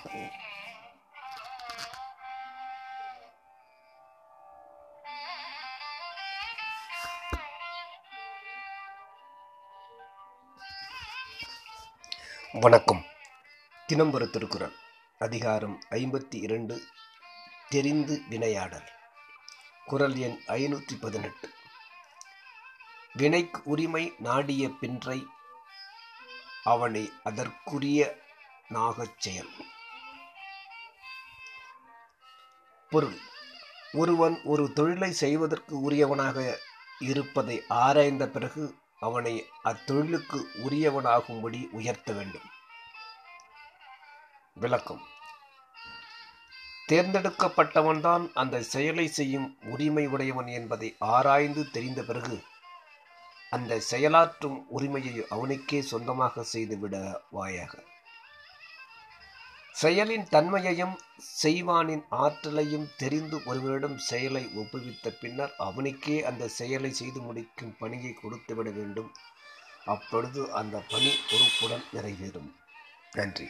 வணக்கம். தினம்பரு திருக்குறள் அதிகாரம் ஐம்பத்தி இரண்டு தெரிந்து வினையாடல். குரல் எண் ஐநூற்றி பதினெட்டு. வினைக்கு உரிமை நாடிய பின்றை அவனை அதற்குரிய நாகச் செயல். பொருள். ஒருவன் ஒரு தொழிலை செய்வதற்கு உரியவனாக இருப்பதை ஆராய்ந்த பிறகு அவனை அத்தொழிலுக்கு உரியவனாகும்படி உயர்த்த வேண்டும். விளக்கம். தேர்ந்தெடுக்கப்பட்டவன்தான் அந்த செயலை செய்யும் உரிமை உடையவன் என்பதை ஆராய்ந்து தெரிந்த பிறகு அந்த செயலாற்றும் உரிமையை அவனுக்கே சொந்தமாக செய்துவிட வாயாக. செயலின் தன்மையையும் செய்வானின் ஆற்றலையும் தெரிந்து ஒருவரிடம் செயலை ஒப்புவித்த பின்னர் அவனுக்கே அந்த செயலை செய்து முடிக்கும் பணியை கொடுத்துவிட வேண்டும் அப்பொழுது அந்த பணி பொறுப்புடன் நிறைவேறும் நன்றி